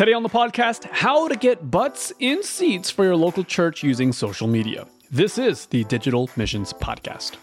Today on the podcast, how to get butts in seats for your local church using social media. This is the Digital Missions Podcast.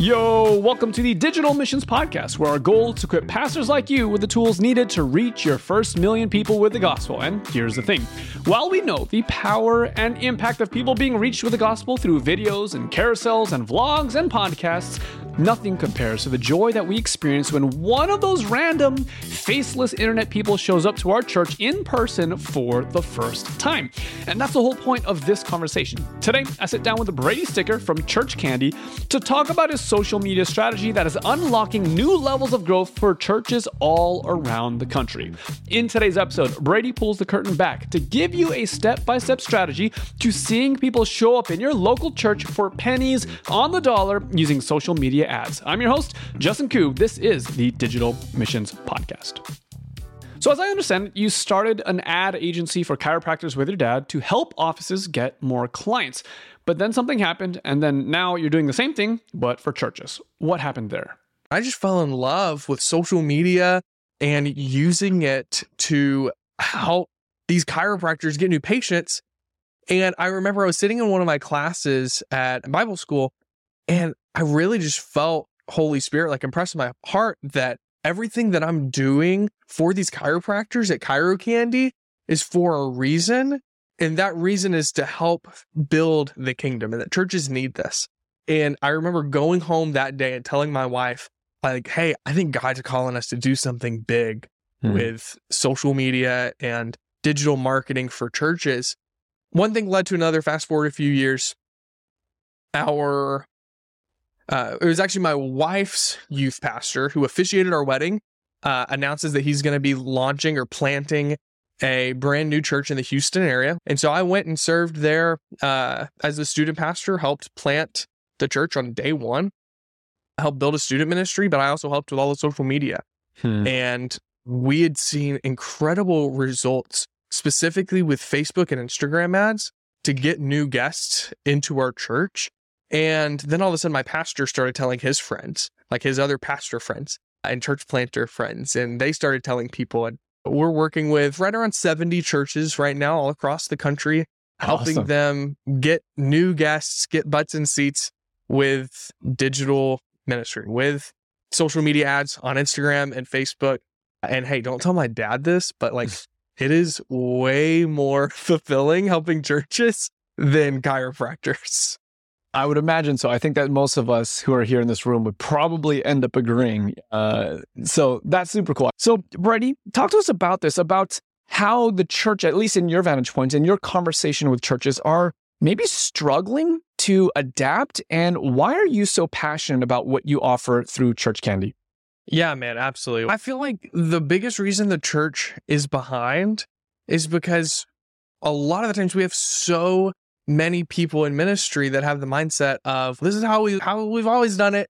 Yo, welcome to the Digital Missions Podcast, where our goal is to equip pastors like you with the tools needed to reach your first million people with the gospel. And here's the thing while we know the power and impact of people being reached with the gospel through videos and carousels and vlogs and podcasts, Nothing compares to the joy that we experience when one of those random, faceless internet people shows up to our church in person for the first time. And that's the whole point of this conversation. Today, I sit down with a Brady Sticker from Church Candy to talk about his social media strategy that is unlocking new levels of growth for churches all around the country. In today's episode, Brady pulls the curtain back to give you a step by step strategy to seeing people show up in your local church for pennies on the dollar using social media ads. I'm your host, Justin Koo. This is the Digital Missions Podcast. So, as I understand you started an ad agency for chiropractors with your dad to help offices get more clients. But then something happened, and then now you're doing the same thing, but for churches. What happened there? I just fell in love with social media and using it to help these chiropractors get new patients. And I remember I was sitting in one of my classes at Bible school, and I really just felt Holy Spirit like impressed my heart that everything that I'm doing for these chiropractors at Chiro Candy is for a reason. And that reason is to help build the kingdom and that churches need this. And I remember going home that day and telling my wife, like, hey, I think God's calling us to do something big hmm. with social media and digital marketing for churches. One thing led to another. Fast forward a few years, our uh, it was actually my wife's youth pastor who officiated our wedding, uh, announces that he's going to be launching or planting a brand new church in the Houston area. And so I went and served there uh, as the student pastor, helped plant the church on day one, helped build a student ministry, but I also helped with all the social media. Hmm. And we had seen incredible results, specifically with Facebook and Instagram ads to get new guests into our church. And then all of a sudden, my pastor started telling his friends, like his other pastor friends and church planter friends, and they started telling people. And we're working with right around 70 churches right now, all across the country, helping awesome. them get new guests, get butts in seats with digital ministry, with social media ads on Instagram and Facebook. And hey, don't tell my dad this, but like it is way more fulfilling helping churches than chiropractors. I would imagine so. I think that most of us who are here in this room would probably end up agreeing. Uh, so that's super cool. So, Brady, talk to us about this, about how the church, at least in your vantage point, in your conversation with churches, are maybe struggling to adapt. And why are you so passionate about what you offer through Church Candy? Yeah, man, absolutely. I feel like the biggest reason the church is behind is because a lot of the times we have so many people in ministry that have the mindset of this is how we how we've always done it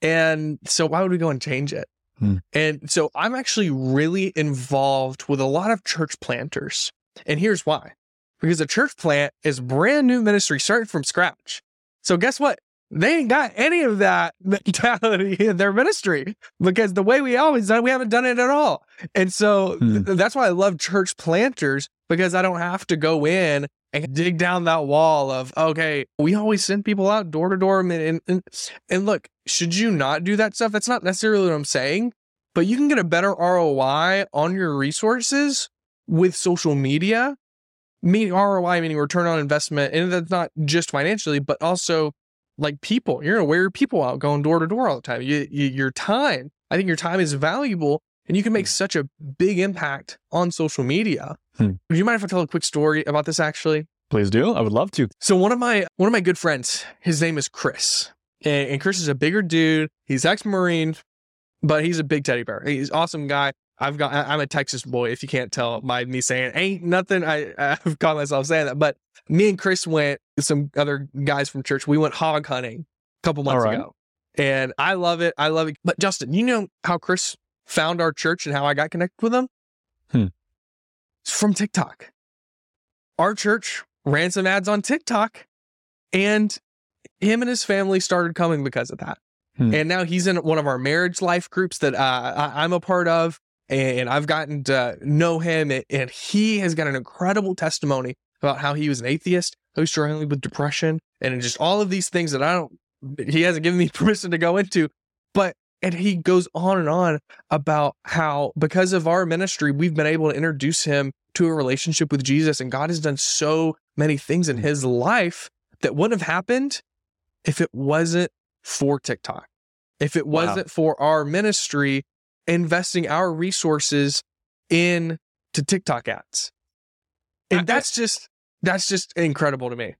and so why would we go and change it hmm. and so i'm actually really involved with a lot of church planters and here's why because a church plant is brand new ministry starting from scratch so guess what they ain't got any of that mentality in their ministry because the way we always done, we haven't done it at all. And so hmm. th- that's why I love church planters because I don't have to go in and dig down that wall of okay we always send people out door to door and, and and look should you not do that stuff? That's not necessarily what i'm saying but you can get a better roi on your resources with social media. Meaning roi meaning return on investment and that's not just financially but also like people. You're gonna wear your people out going door to door all the time. You, you, your time i think your time is valuable and you can make hmm. such a big impact on social media. Hmm. Do you mind if I tell a quick story about this actually? Please do. I would love to. So one of my one of my good friends, his name is Chris. And, and Chris is a bigger dude. He's ex-Marine, but he's a big teddy bear. He's awesome guy. I've got I'm a Texas boy, if you can't tell by me saying ain't nothing. I I've caught myself saying that. But me and Chris went some other guys from church. We went hog hunting a couple months right. ago. And I love it. I love it. But Justin, you know how Chris found our church and how I got connected with them? Hmm. It's from TikTok. Our church ran some ads on TikTok and him and his family started coming because of that. Hmm. And now he's in one of our marriage life groups that uh, I, am a part of. and I've gotten to know him, and he has got an incredible testimony about how he was an atheist, who's struggling with depression, and just all of these things that I don't, he hasn't given me permission to go into. But, and he goes on and on about how because of our ministry, we've been able to introduce him to a relationship with Jesus, and God has done so many things in mm. his life that wouldn't have happened if it wasn't for TikTok, if it wasn't wow. for our ministry investing our resources in to TikTok ads. And that's just that's just incredible to me.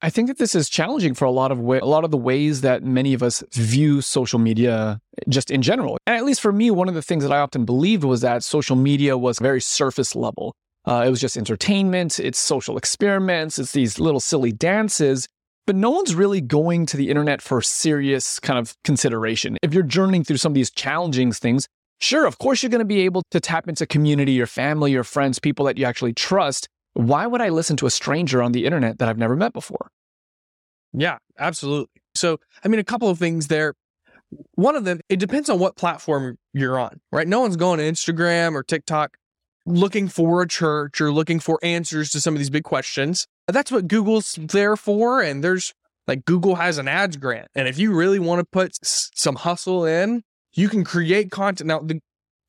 I think that this is challenging for a lot of way, a lot of the ways that many of us view social media just in general. And at least for me, one of the things that I often believed was that social media was very surface level. Uh, it was just entertainment, it's social experiments, it's these little silly dances. But no one's really going to the internet for serious kind of consideration. If you're journeying through some of these challenging things, sure, of course, you're going to be able to tap into community, your family, your friends, people that you actually trust. Why would I listen to a stranger on the internet that I've never met before? Yeah, absolutely. So, I mean, a couple of things there. One of them, it depends on what platform you're on, right? No one's going to Instagram or TikTok looking for a church or looking for answers to some of these big questions. That's what Google's there for. And there's like Google has an ads grant. And if you really want to put some hustle in, you can create content. Now, the,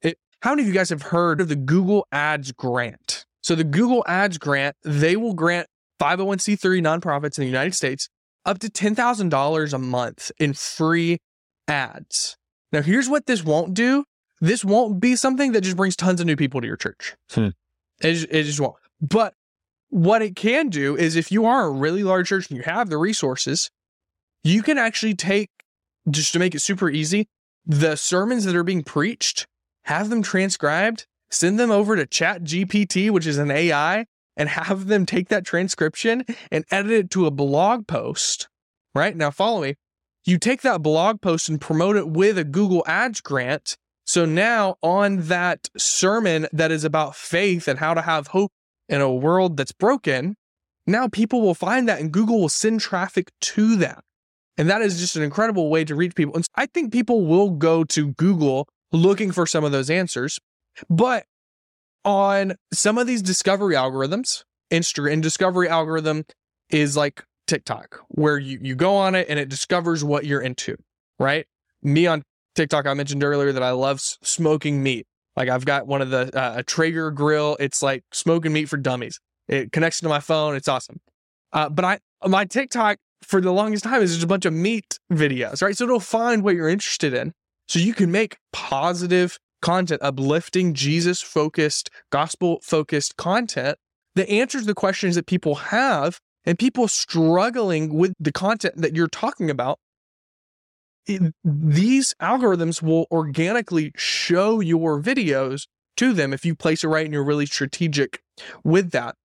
it, how many of you guys have heard of the Google Ads grant? So, the Google Ads grant, they will grant 501c3 nonprofits in the United States up to $10,000 a month in free ads. Now, here's what this won't do this won't be something that just brings tons of new people to your church. Hmm. It, it just won't. But what it can do is if you are a really large church and you have the resources, you can actually take, just to make it super easy, the sermons that are being preached, have them transcribed, send them over to Chat GPT, which is an AI, and have them take that transcription and edit it to a blog post. Right now, follow me. You take that blog post and promote it with a Google Ads grant, so now, on that sermon that is about faith and how to have hope in a world that's broken, now people will find that and Google will send traffic to that. And that is just an incredible way to reach people. And I think people will go to Google looking for some of those answers. But on some of these discovery algorithms, Insta and discovery algorithm is like TikTok, where you, you go on it and it discovers what you're into, right? Me on TikTok I mentioned earlier that I love smoking meat. Like I've got one of the uh, a Traeger grill. It's like smoking meat for dummies. It connects to my phone. It's awesome. Uh, but I my TikTok for the longest time is just a bunch of meat videos, right? So it'll find what you're interested in, so you can make positive content, uplifting, Jesus focused, gospel focused content that answers the questions that people have and people struggling with the content that you're talking about it, these algorithms will organically show your videos to them if you place it right and you're really strategic with that.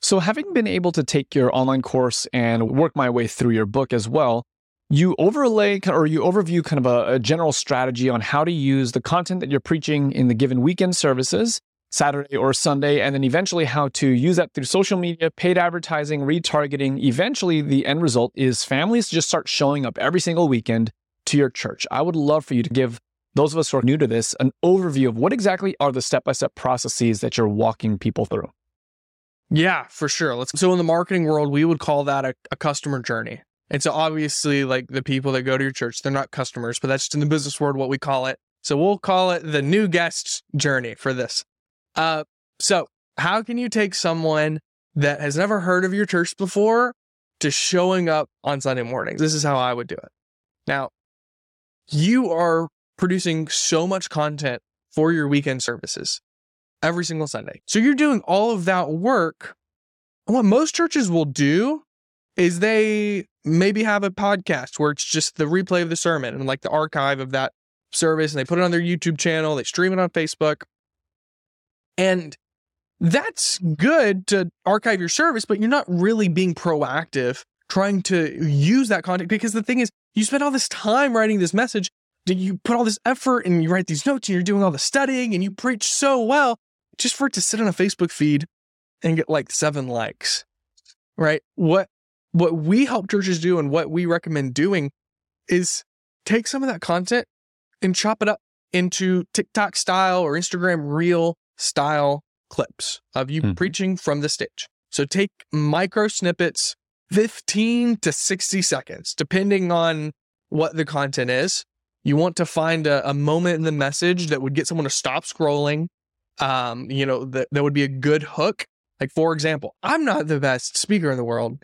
So, having been able to take your online course and work my way through your book as well, you overlay or you overview kind of a, a general strategy on how to use the content that you're preaching in the given weekend services Saturday or Sunday, and then eventually how to use that through social media, paid advertising, retargeting. Eventually, the end result is families just start showing up every single weekend to your church. I would love for you to give those of us who are new to this an overview of what exactly are the step by step processes that you're walking people through. Yeah, for sure. Let's so in the marketing world, we would call that a, a customer journey. And so obviously, like the people that go to your church, they're not customers, but that's just in the business world what we call it. So we'll call it the new guest journey for this. Uh, so how can you take someone that has never heard of your church before to showing up on Sunday mornings? This is how I would do it. Now, you are producing so much content for your weekend services every single Sunday. So you're doing all of that work. And what most churches will do is they maybe have a podcast where it's just the replay of the sermon and like the archive of that service and they put it on their YouTube channel, they stream it on Facebook. And that's good to archive your service, but you're not really being proactive trying to use that content because the thing is, you spend all this time writing this message, you put all this effort and you write these notes and you're doing all the studying and you preach so well just for it to sit on a Facebook feed and get like seven likes. Right? What what we help churches do and what we recommend doing is take some of that content and chop it up into TikTok style or Instagram reel style clips of you Mhm. preaching from the stage. So take micro snippets, 15 to 60 seconds, depending on what the content is. You want to find a, a moment in the message that would get someone to stop scrolling. Um, you know, that, that would be a good hook. Like, for example, I'm not the best speaker in the world,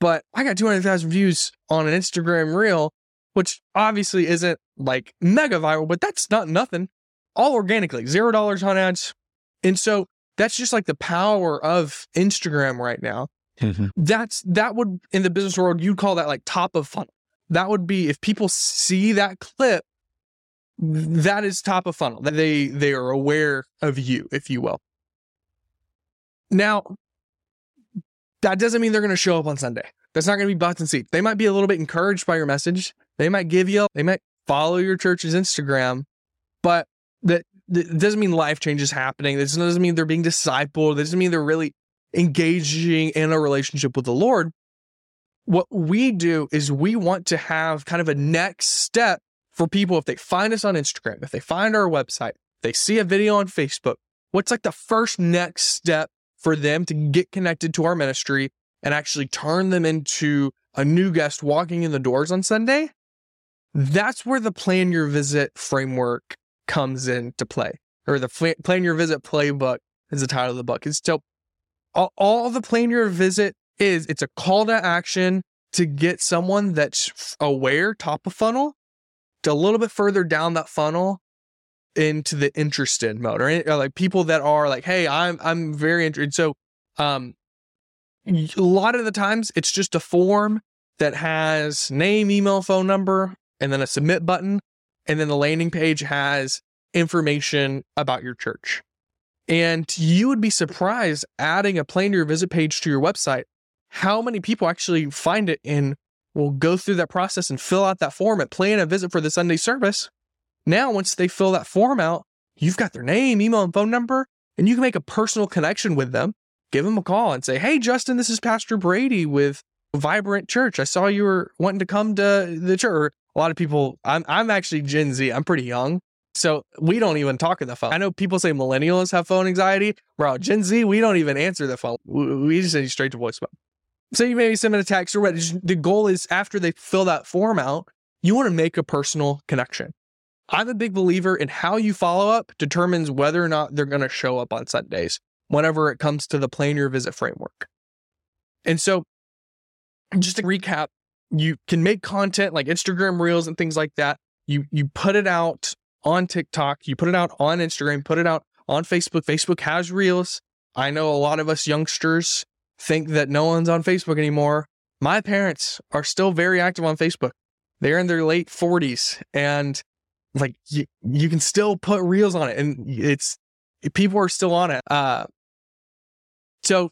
but I got 200,000 views on an Instagram reel, which obviously isn't like mega viral, but that's not nothing. All organically, zero dollars on ads. And so that's just like the power of Instagram right now. Mm-hmm. That's that would in the business world, you'd call that like top of funnel. That would be if people see that clip, that is top of funnel. That they they are aware of you, if you will. Now, that doesn't mean they're going to show up on Sunday. That's not going to be butts and seats. They might be a little bit encouraged by your message. They might give you, they might follow your church's Instagram, but that, that doesn't mean life change is happening. This doesn't mean they're being discipled. This doesn't mean they're really engaging in a relationship with the Lord. What we do is we want to have kind of a next step for people if they find us on Instagram, if they find our website, they see a video on Facebook, what's like the first next step for them to get connected to our ministry and actually turn them into a new guest walking in the doors on Sunday? That's where the plan your visit framework comes into play, or the plan your visit playbook is the title of the book. It's so all, all the plan your visit is it's a call to action to get someone that's aware top of funnel to a little bit further down that funnel into the interested mode or, or like people that are like hey i'm i'm very interested so um a lot of the times it's just a form that has name email phone number and then a submit button and then the landing page has information about your church and you would be surprised adding a plan to your visit page to your website how many people actually find it and will go through that process and fill out that form and plan a visit for the Sunday service. Now, once they fill that form out, you've got their name, email, and phone number, and you can make a personal connection with them. Give them a call and say, Hey, Justin, this is Pastor Brady with Vibrant Church. I saw you were wanting to come to the church. A lot of people, I'm, I'm actually Gen Z, I'm pretty young. So we don't even talk on the phone. I know people say millennials have phone anxiety. Bro, Gen Z, we don't even answer the phone. We just send you straight to voicemail. So you maybe send them a text or what. The goal is after they fill that form out, you want to make a personal connection. I'm a big believer in how you follow up determines whether or not they're going to show up on Sundays whenever it comes to the plan your visit framework. And so just to recap, you can make content like Instagram reels and things like that. You you put it out on TikTok, you put it out on Instagram, put it out on Facebook. Facebook has reels. I know a lot of us youngsters think that no one's on Facebook anymore. My parents are still very active on Facebook. They're in their late 40s and like you, you can still put reels on it and it's people are still on it. Uh so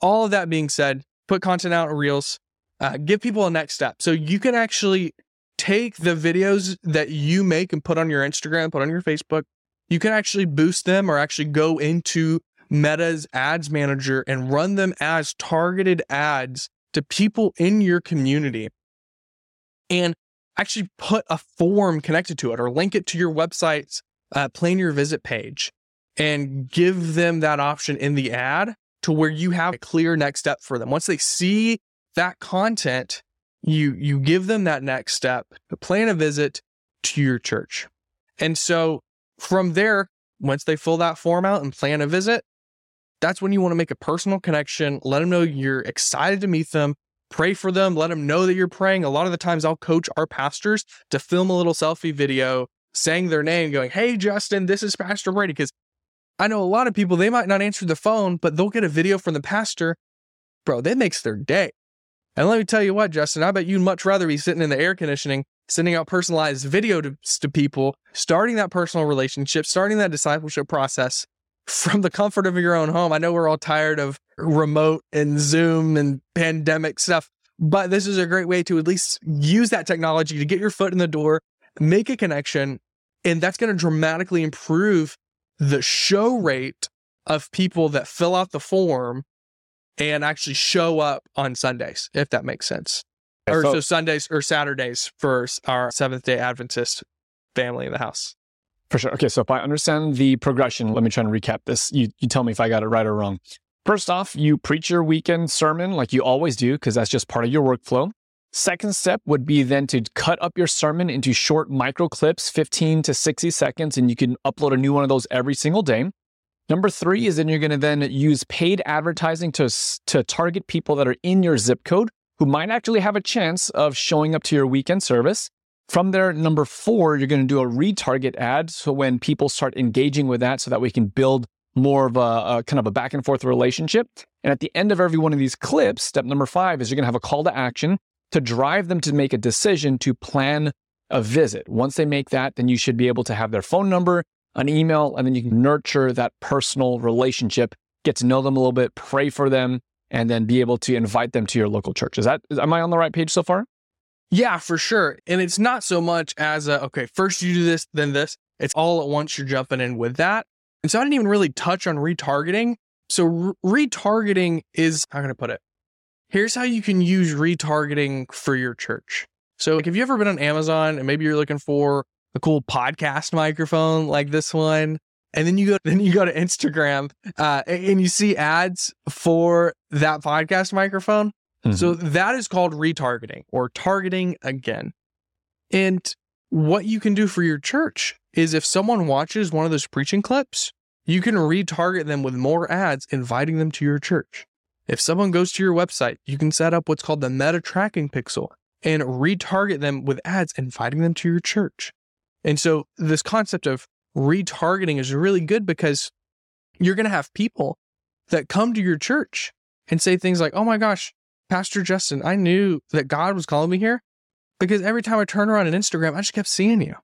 all of that being said, put content out reels, uh, give people a next step. So you can actually take the videos that you make and put on your Instagram, put on your Facebook. You can actually boost them or actually go into Meta's ads manager and run them as targeted ads to people in your community and actually put a form connected to it or link it to your website's uh, plan your visit page and give them that option in the ad to where you have a clear next step for them. Once they see that content, you you give them that next step to plan a visit to your church. And so from there, once they fill that form out and plan a visit, that's when you want to make a personal connection, let them know you're excited to meet them, pray for them, let them know that you're praying. A lot of the times I'll coach our pastors to film a little selfie video saying their name, going, Hey, Justin, this is Pastor Brady. Because I know a lot of people, they might not answer the phone, but they'll get a video from the pastor. Bro, that makes their day. And let me tell you what, Justin, I bet you'd much rather be sitting in the air conditioning, sending out personalized video to, to people, starting that personal relationship, starting that discipleship process from the comfort of your own home. I know we're all tired of remote and Zoom and pandemic stuff, but this is a great way to at least use that technology to get your foot in the door, make a connection, and that's going to dramatically improve the show rate of people that fill out the form and actually show up on Sundays, if that makes sense. Or so Sundays or Saturdays for our Seventh day Adventist family in the house. For sure. Okay, so if I understand the progression, let me try and recap this. You, you tell me if I got it right or wrong. First off, you preach your weekend sermon like you always do, because that's just part of your workflow. Second step would be then to cut up your sermon into short micro clips, 15 to 60 seconds, and you can upload a new one of those every single day. Number three is then you're going to then use paid advertising to, to target people that are in your zip code who might actually have a chance of showing up to your weekend service. From there, number four, you're going to do a retarget ad. So when people start engaging with that, so that we can build more of a, a, kind of a back and forth relationship. And at the end of every one of these clips, step number five is you're going to have a call to action to drive them to make a decision to plan a visit. Once they make that, then you should be able to have their phone number, an email, and then you can nurture that personal relationship, get to know them a little bit, pray for them, and then be able to invite them to your local church. Is that am I on the right page so far? Yeah, for sure. And it's not so much as a okay, first you do this, then this. It's all at once you're jumping in with that. And so I didn't even really touch on retargeting. So re- retargeting is how can I put it? Here's how you can use retargeting for your church. So, like, have you ever been on Amazon and maybe you're looking for a cool podcast microphone like this one, and then you go then you go to Instagram uh, and you see ads for that podcast microphone? Mm-hmm. So that is called retargeting or targeting again. And what you can do for your church is if someone watches one of those preaching clips, you can retarget them with more ads, inviting them to your church. If someone goes to your website, you can set up what's called the meta tracking pixel and retarget them with ads, inviting them to your church. And so, this concept of retargeting is really good because you're going to have people that come to your church and say things like, Oh my gosh, Pastor Justin, I knew that God was calling me here because every time I turn around on Instagram, I just kept seeing you.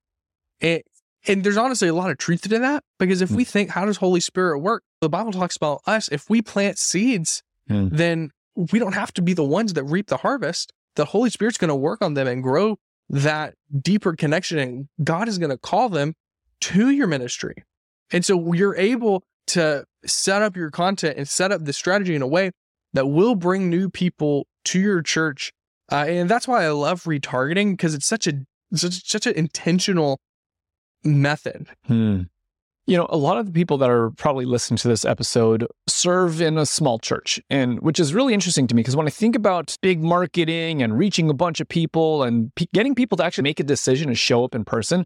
And, and there's honestly a lot of truth to that because if we hmm. think, how does Holy Spirit work? The Bible talks about us. If we plant seeds, mm. then we don't have to be the ones that reap the harvest. The Holy Spirit's going to work on them and grow that deeper connection, and God is going to call them to your ministry. And so you're able to set up your content and set up the strategy in a way that will bring new people to your church. Uh, and that's why I love retargeting because it's such a such, such an intentional method. Hmm. You know, a lot of the people that are probably listening to this episode serve in a small church, and which is really interesting to me because when I think about big marketing and reaching a bunch of people and p- getting people to actually make a decision and show up in person,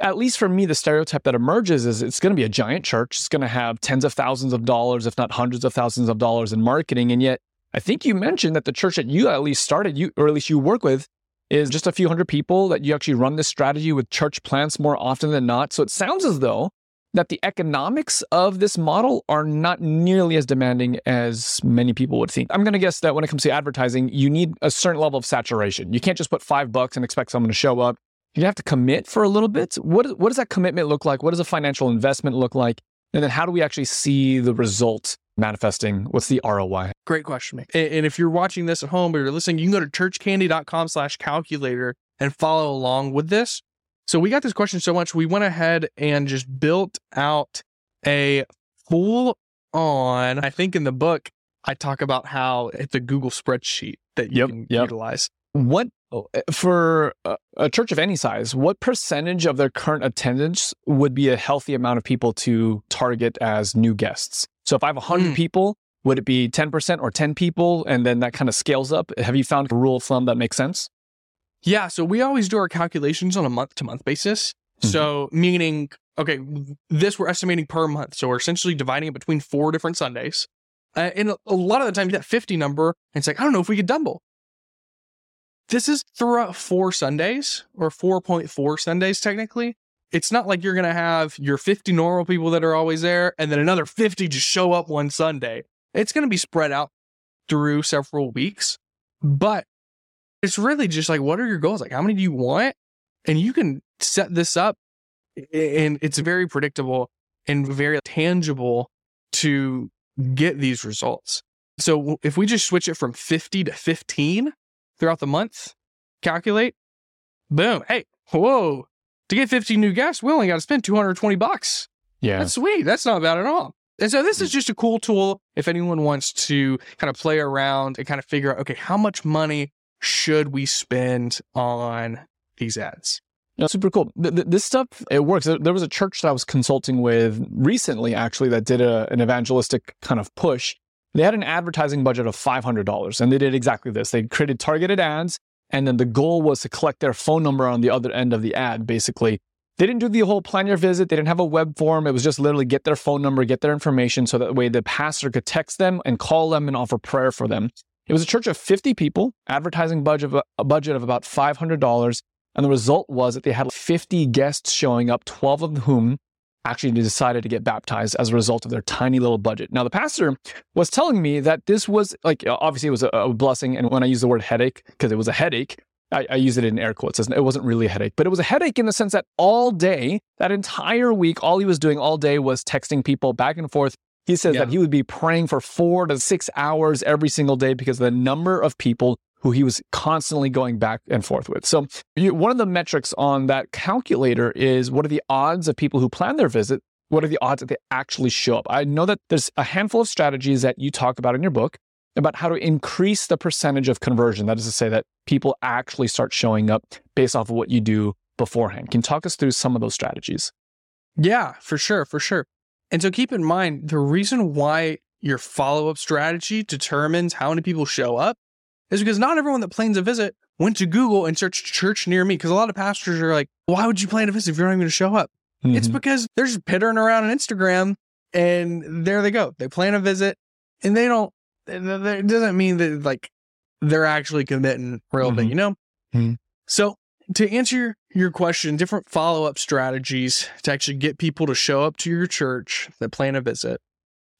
at least for me, the stereotype that emerges is it's going to be a giant church. It's going to have tens of thousands of dollars, if not hundreds of thousands of dollars in marketing. And yet, I think you mentioned that the church that you at least started, you or at least you work with, is just a few hundred people that you actually run this strategy with church plants more often than not. So it sounds as though that the economics of this model are not nearly as demanding as many people would think. I'm going to guess that when it comes to advertising, you need a certain level of saturation. You can't just put five bucks and expect someone to show up. You have to commit for a little bit. What, what does that commitment look like? What does a financial investment look like? And then how do we actually see the result manifesting? What's the ROI? Great question, man. And if you're watching this at home or you're listening, you can go to churchcandy.com slash calculator and follow along with this. So we got this question so much, we went ahead and just built out a full on, I think in the book, I talk about how it's a Google spreadsheet that you yep, can yep. utilize. What oh, eh, for a church of any size, what percentage of their current attendance would be a healthy amount of people to target as new guests? So if I have 100 mm. people, would it be 10% or 10 people? And then that kind of scales up. Have you found a rule of thumb that makes sense? Yeah, so we always do our calculations on a month to month basis. Mm-hmm. So meaning, okay, this we're estimating per month. So we're essentially dividing it between four different Sundays. Uh, and a lot of the times that 50 number, it's like, I don't know if we could double. This is throughout four Sundays or 4.4 Sundays technically. It's not like you're going to have your 50 normal people that are always there and then another 50 just show up one Sunday. It's going to be spread out through several weeks. But it's really just like, what are your goals? Like, how many do you want? And you can set this up and it's very predictable and very tangible to get these results. So if we just switch it from 50 to 15 throughout the month, calculate, boom. Hey, whoa. To get 50 new guests, we only got to spend 220 bucks. Yeah. That's sweet. That's not bad at all. And so this is mm. just a cool tool if anyone wants to kind of play around and kind of figure out, okay, how much money should we spend on these ads? Yeah, super cool. Th- th- this stuff it works. There was a church that I was consulting with recently, actually, that did a, an evangelistic kind of push. They had an advertising budget of five hundred dollars, and they did exactly this. They created targeted ads, and then the goal was to collect their phone number on the other end of the ad. Basically, they didn't do the whole plan your visit. They didn't have a web form. It was just literally get their phone number, get their information, so that way the pastor could text them and call them and offer prayer for them. It was a church of 50 people, advertising budget of a budget of about $500. And the result was that they had 50 guests showing up, 12 of whom actually decided to get baptized as a result of their tiny little budget. Now, the pastor was telling me that this was like, obviously, it was a, a blessing. And when I use the word headache, because it was a headache, I, I, use it in air quotes. It wasn't really a headache, but it was a headache in the sense that all day, that entire week, all he was doing all day was texting people back and forth. He says yeah. that he would be praying for four to six hours every single day because the number of people who he was constantly going back and forth with. So, you, one of the metrics on that calculator is what are the odds of people who plan their visit? What are the odds that they actually show up? I know that there's a handful of strategies that you talk about in your book about how to increase the percentage of conversion. That is to say, that people actually start showing up based off of what you do beforehand. Can you talk us through some of those strategies? Yeah, for sure, for sure. And so keep in mind the reason why your follow up strategy determines how many people show up is because not everyone that plans a visit went to Google and searched church near me. Because a lot of pastors are like, why would you plan a visit if you're not even going to show up? Mm-hmm. It's because they're just pittering around on Instagram and there they go. They plan a visit and they don't, it doesn't mean that like they're actually committing real mm-hmm. thing, you know? Mm-hmm. So to answer your question, different follow up strategies to actually get people to show up to your church that plan a visit.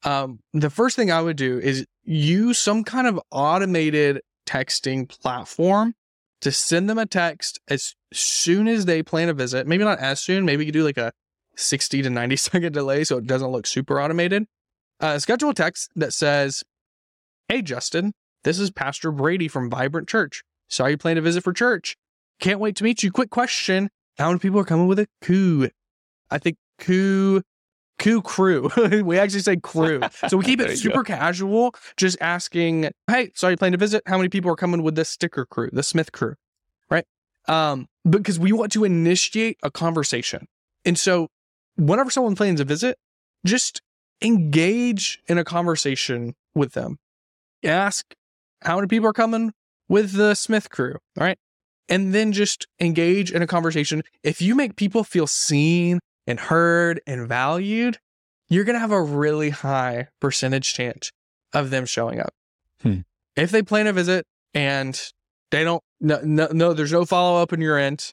Um, the first thing I would do is use some kind of automated texting platform to send them a text as soon as they plan a visit. Maybe not as soon, maybe you do like a 60 to 90 second delay so it doesn't look super automated. Uh, schedule a text that says, Hey, Justin, this is Pastor Brady from Vibrant Church. Saw you plan a visit for church. Can't wait to meet you. Quick question. How many people are coming with a coup? I think coup Coup crew. we actually say crew. So we keep it super go. casual, just asking, hey, sorry, planning to visit. How many people are coming with this sticker crew, the Smith crew? Right. Um, because we want to initiate a conversation. And so whenever someone plans a visit, just engage in a conversation with them. Ask how many people are coming with the Smith crew. All right. And then just engage in a conversation. If you make people feel seen and heard and valued, you're going to have a really high percentage chance of them showing up. Hmm. If they plan a visit and they don't, no, no, no there's no follow up on your end,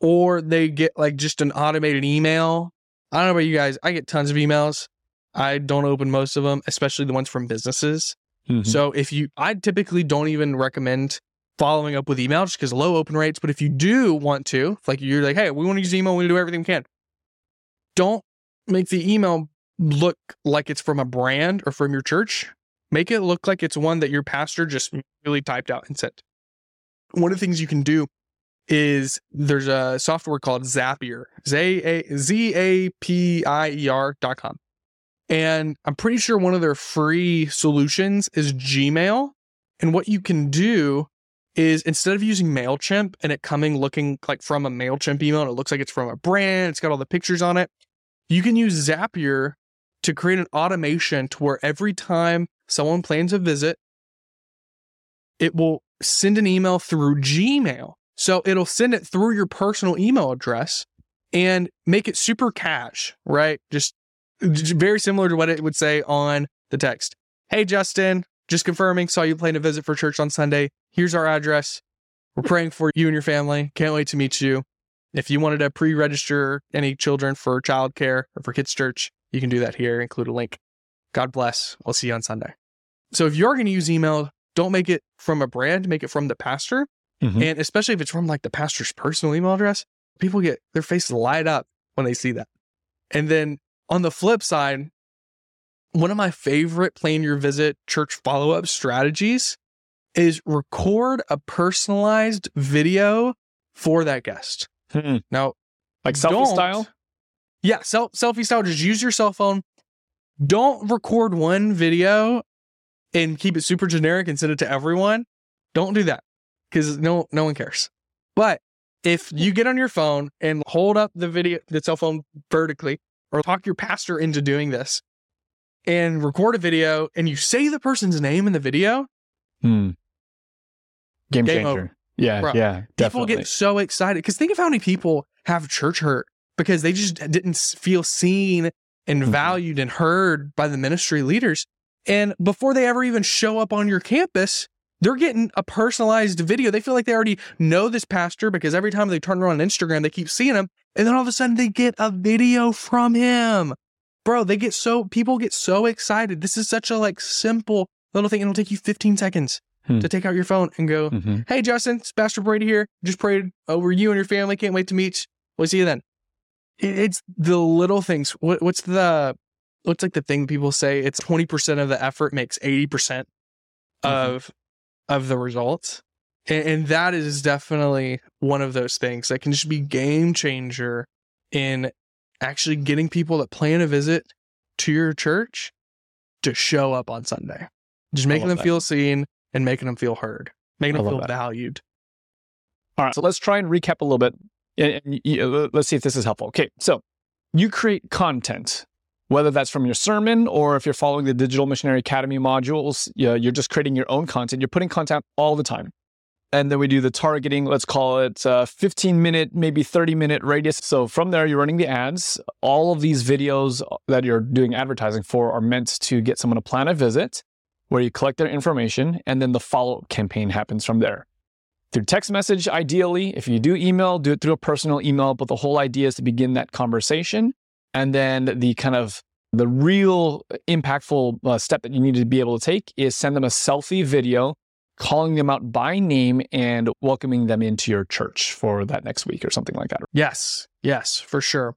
or they get like just an automated email. I don't know about you guys. I get tons of emails. I don't open most of them, especially the ones from businesses. Mm-hmm. So if you, I typically don't even recommend following up with email just because low open rates. But if you do want to, like you're like, hey, we want to use email, we want to do everything we can don't make the email look like it's from a brand or from your church. Make it look like it's one that your pastor just really typed out and sent. One of the things you can do is there's a software called Zapier, Z A P I E R dot com. And I'm pretty sure one of their free solutions is Gmail. And what you can do is instead of using MailChimp and it coming looking like from a MailChimp email and it looks like it's from a brand, it's got all the pictures on it, you can use Zapier to create an automation to where every time someone plans a visit, it will send an email through Gmail. So it'll send it through your personal email address and make it super cash, right? Just, very similar to what it would say on the text. Hey, Justin, just confirming, saw you plan a visit for church on Sunday. Here's our address. We're praying for you and your family. Can't wait to meet you. If you wanted to pre register any children for childcare or for kids' church, you can do that here, include a link. God bless. We'll see you on Sunday. So if you're going to use email, don't make it from a brand, make it from the pastor. Mm-hmm. And especially if it's from like the pastor's personal email address, people get their faces light up when they see that. And then on the flip side, one of my favorite plan your visit church follow up strategies is record a personalized video for that guest. Hmm. Now, like selfie style? Yeah, self selfie style. Just use your cell phone. Don't record one video and keep it super generic and send it to everyone. Don't do that because no no one cares. But if you get on your phone and hold up the video, the cell phone vertically, or talk your pastor into doing this and record a video and you say the person's name in the video, Hmm. Game, Game changer. over. Yeah, Bro, yeah, definitely. people get so excited because think of how many people have church hurt because they just didn't feel seen and Mhm. valued and heard by the ministry leaders. And before they ever even show up on your campus, they're getting a personalized video. They feel like they already know this pastor because every time they turn around on Instagram, they keep seeing him. And then all of a sudden they get a video from him. Bro, they get so people get so excited. This is such a like simple little thing. It'll take you 15 seconds Hmm. to take out your phone and go, Mhm. Hey, Justin, it's Pastor Brady here. Just prayed over you and your family. Can't wait to meet. We'll see you then. It's the little things. What, what's the, what's like the thing people say? It's 20% of the effort makes 80% Mhm. of, of the results. And, and that is definitely one of those things that can just be game changer in actually getting people that plan a visit to your church to show up on Sunday. Just making them that. feel seen and making them feel heard, making them feel that. valued. All right, so let's try and recap a little bit. And, and let's see if this is helpful. Okay, so you create content, whether that's from your sermon or if you're following the Digital Missionary Academy modules, you're just creating your own content. You're putting content all the time. And then we do the targeting, let's call it a 15 minute, maybe 30 minute radius. So from there, you're running the ads. All of these videos that you're doing advertising for are meant to get someone to plan a visit where you collect their information and then the follow up campaign happens from there through text message, ideally. If you do email, do it through a personal email. But the whole idea is to begin that conversation. And then the kind of the real impactful uh, step that you need to be able to take is send them a selfie video, calling them out by name and welcoming them into your church for that next week or something like that. Yes, yes, for sure.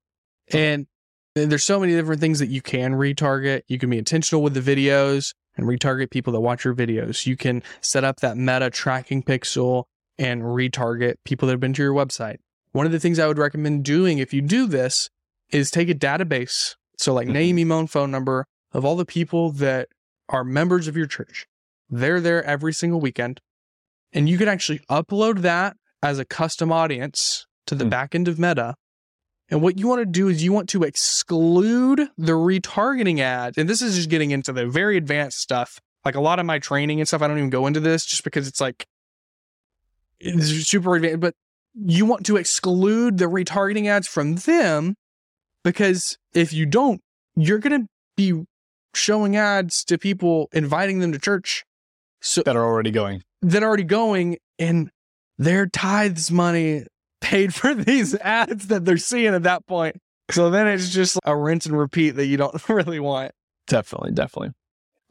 And there's so many different things that you can retarget. You can be intentional with the videos and retarget people that watch your videos. You can set up that meta tracking pixel and retarget people that have been to your website. One of the things I would recommend doing if you do this is take a database. So, like Mhm. name, email, and phone number of all the people that are members of your church. They're there every single weekend. And you can actually upload that as a custom audience to the Hmm. back end of Meta. And what you want to do is you want to exclude the retargeting ads. And this is just getting into the very advanced stuff. Like a lot of my training and stuff, I don't even go into this just because it's like it's super advanced. But you want to exclude the retargeting ads from them because if you don't, you're going to be showing ads to people, inviting them to church. So That are already going. that are already going and their tithes money paid for these ads that they're seeing at that point. So then it's just a rinse and repeat that you don't really want. Definitely, definitely.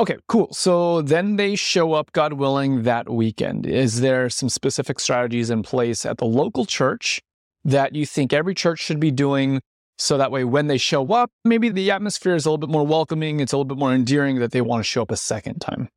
Okay, cool. So then they show up, God willing, that weekend. Is there some specific strategies in place at the local church that you think every church should be doing so that way when they show up, maybe the atmosphere is a little bit more welcoming, it's a little bit more endearing that they want to show up a second time?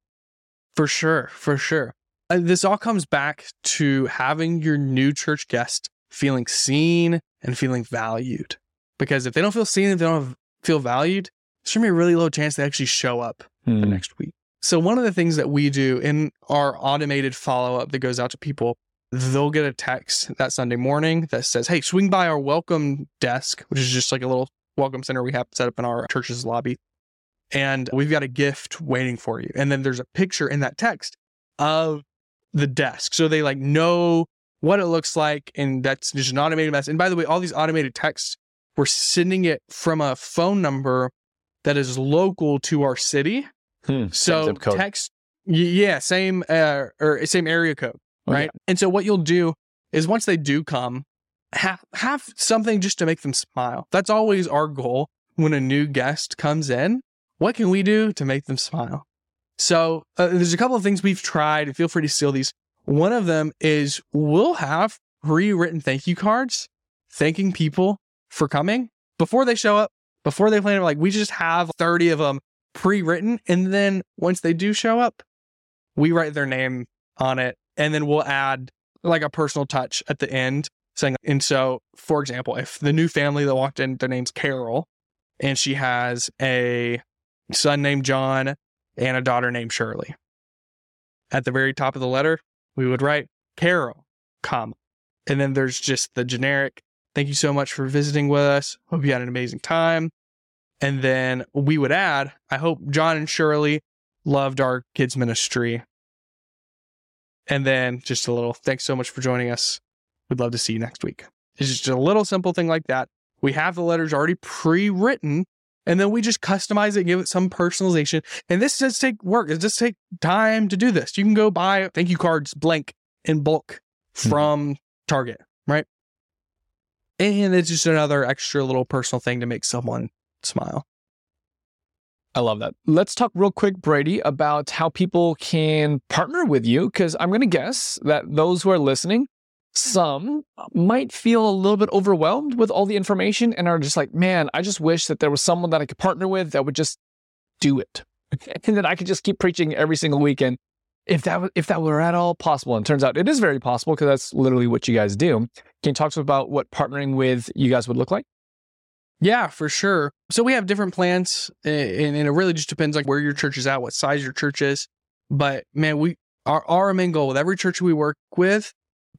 For sure, for sure. Uh, this all comes back to having your new church guest feeling seen and feeling valued. Because if they don't feel seen, if they don't feel valued, there's gonna be a really low chance they actually show up the Hmm. next week. So one of the things that we do in our automated follow up that goes out to people, they'll get a text that Sunday morning that says, "Hey, swing by our welcome desk, which is just like a little welcome center we have set up in our church's lobby, and we've got a gift waiting for you." And then there's a picture in that text of the desk, so they like know what it looks like, and that's just an automated message. And by the way, all these automated texts, we're sending it from a phone number that is local to our city. Hmm. So text, yeah, same uh, or same area code, Oh, right? And so what you'll do is once they do come, have have something just to make them smile. That's always our goal when a new guest comes in. What can we do to make them smile? So uh, there's a couple of things we've tried. Feel free to steal these. One of them is we'll have pre-written thank you cards, thanking people for coming before they show up, before they plan. it. Like we just have 30 of them pre-written, and then once they do show up, we write their name on it, and then we'll add like a personal touch at the end saying. And so, for example, if the new family that walked in, their name's Carol, and she has a son named John and a daughter named Shirley. At the very top of the letter, we would write Carol, comma, And then there's just the generic, thank you so much for visiting with us. Hope you had an amazing time. And then we would add, I hope John and Shirley loved our kids' ministry. And then just a little, thanks so much for joining us. We'd love to see you next week. It's just a little simple thing like that. We have the letters already pre written, and then we just customize it, give it some personalization. And this does take work. It does take time to do this. You can go buy thank you cards blank in bulk mm-hmm. from Target, right? And it's just another extra little personal thing to make someone smile. I love that. Let's talk real quick, Brady, about how people can partner with you. Because I'm going to guess that those who are listening, some might feel a little bit overwhelmed with all the information and are just like, man, I just wish that there was someone that I could partner with that would just do it. and that I could just keep preaching every single weekend. If that if that were at all possible, and turns out it is very possible because that's literally what you guys do. Can you talk to us about what partnering with you guys would look like? Yeah, for sure. So we have different plans, and, and it really just depends like where your church is at, what size your church is. But man, we our our main goal with every church we work with,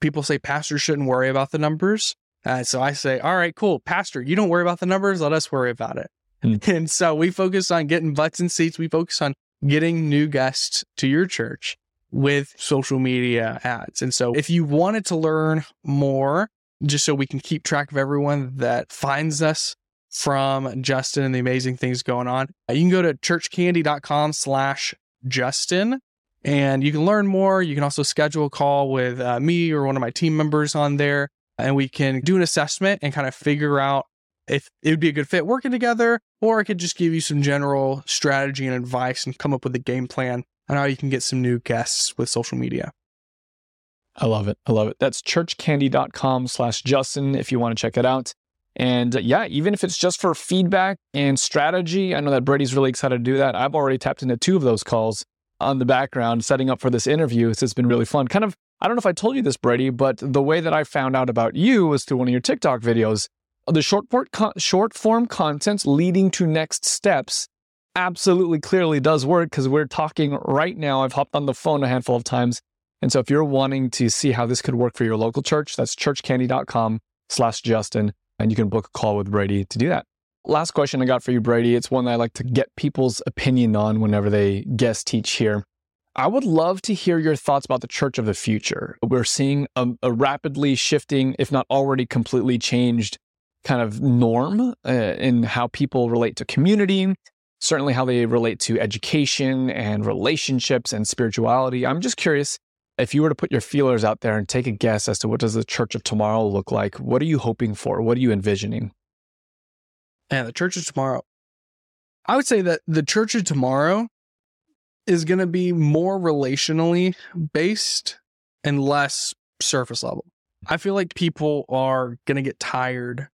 people say pastors shouldn't worry about the numbers. Uh, so I say, all right, cool, pastor, you don't worry about the numbers. Let us worry about it. Hmm. And so we focus on getting butts and seats. We focus on getting new guests to your church with social media ads. And so if you wanted to learn more, just so we can keep track of everyone that finds us from Justin and the amazing things going on, uh, you can go to churchcandy.com slash Justin and you can learn more. You can also schedule a call with uh, me or one of my team members on there, and we can do an assessment and kind of figure out if it would be a good fit working together, or I could just give you some general strategy and advice and come up with a game plan on how you can get some new guests with social media. I love it. I love it. That's churchcandy.com slash Justin if you want to check it out. And uh, yeah, even if it's just for feedback and strategy, I know that Brady's really excited to do that. I've already tapped into two of those calls on the background setting up for this interview. This has been really fun. Kind of, I don't know if I told you this, Brady, but the way that I found out about you was through one of your TikTok videos. The short, form, short form content leading to next steps absolutely clearly does work because we're talking right now. I've hopped on the phone a handful of times. And so if you're wanting to see how this could work for your local church, that's churchcandy.com slash Justin, and you can book a call with Brady to do that. Last question I got for you, Brady. It's one that I like to get people's opinion on whenever they guest teach here. I would love to hear your thoughts about the church of the future. We're seeing a, a rapidly shifting, if not already completely changed, kind of norm uh, in how people relate to community, certainly how they relate to education and relationships and spirituality. I'm just curious if you were to put your feelers out there and take a guess as to what does the church of tomorrow look like, what are you hoping for? What are you envisioning? And the church of tomorrow. I would say that the church of tomorrow is going to be more relationally based and less surface level. I feel like people are going to get tired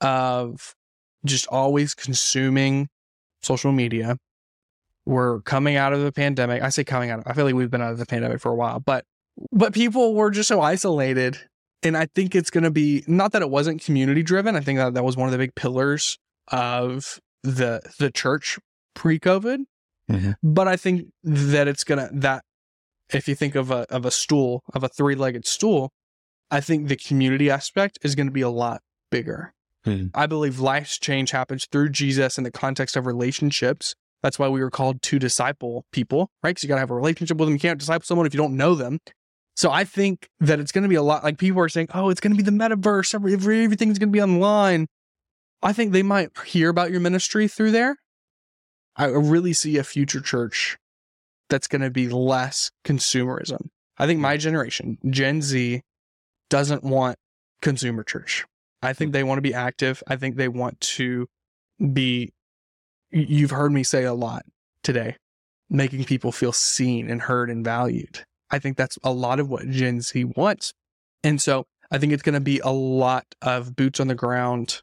of just always consuming social media. We're coming out of the pandemic. I say coming out. Of, I feel like we've been out of the pandemic for a while, but but people were just so isolated, and I think it's going to be not that it wasn't community driven. I think that that was one of the big pillars of the the church pre-COVID. Mm-hmm. But I think that it's gonna that if you think of a of a stool of a three legged stool, I think the community aspect is going to be a lot bigger. Mhm. I believe life's change happens through Jesus in the context of relationships. That's why we were called to disciple people, right? Because you got to have a relationship with them. You can't disciple someone if you don't know them. So I think that it's going to be a lot like people are saying, oh, it's going to be the metaverse. Every, every- everything's going to be online. I think they might hear about your ministry through there. I really see a future church that's going to be less consumerism. I think my generation, Gen Z, doesn't want consumer church. I think hmm. they want to be active. I think they want to be, you've heard me say a lot today, making people feel seen and heard and valued. I think that's a lot of what Gen Z wants. And so I think it's going to be a lot of boots on the ground,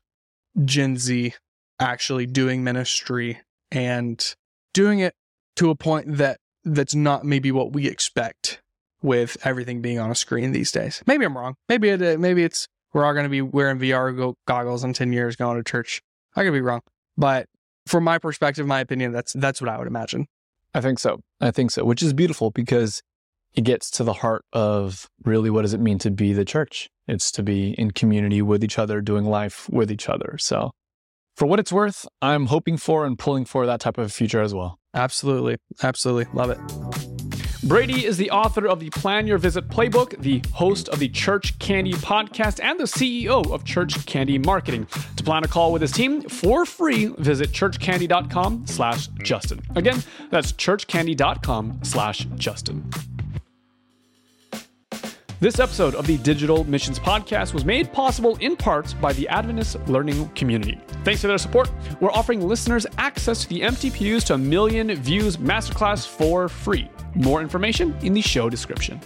Gen Z actually doing ministry and doing it to a point that that's not maybe what we expect with everything being on a screen these days. Maybe I'm wrong. Maybe it maybe it's we're all going to be wearing VR goggles in 10 years going to church. I could be wrong. But from my perspective, my opinion, that's that's what I would imagine. I think so. I think so, which is beautiful because it gets to the heart of really what does it mean to be the church? It's to be in community with each other, doing life with each other. So, for what it's worth, I'm hoping for and pulling for that type of future as well. Absolutely. Absolutely. Love it. Brady is the author of the Plan Your Visit Playbook, the host of the Church Candy podcast, and the CEO of Church Candy Marketing. To plan a call with his team for free, visit churchcandy.com slash Justin. Again, that's churchcandy.com slash Justin. This episode of the Digital Missions Podcast was made possible in part by the Adventist Learning Community. Thanks to their support, we're offering listeners access to the MTPU's to a million views masterclass for free. More information in the show description.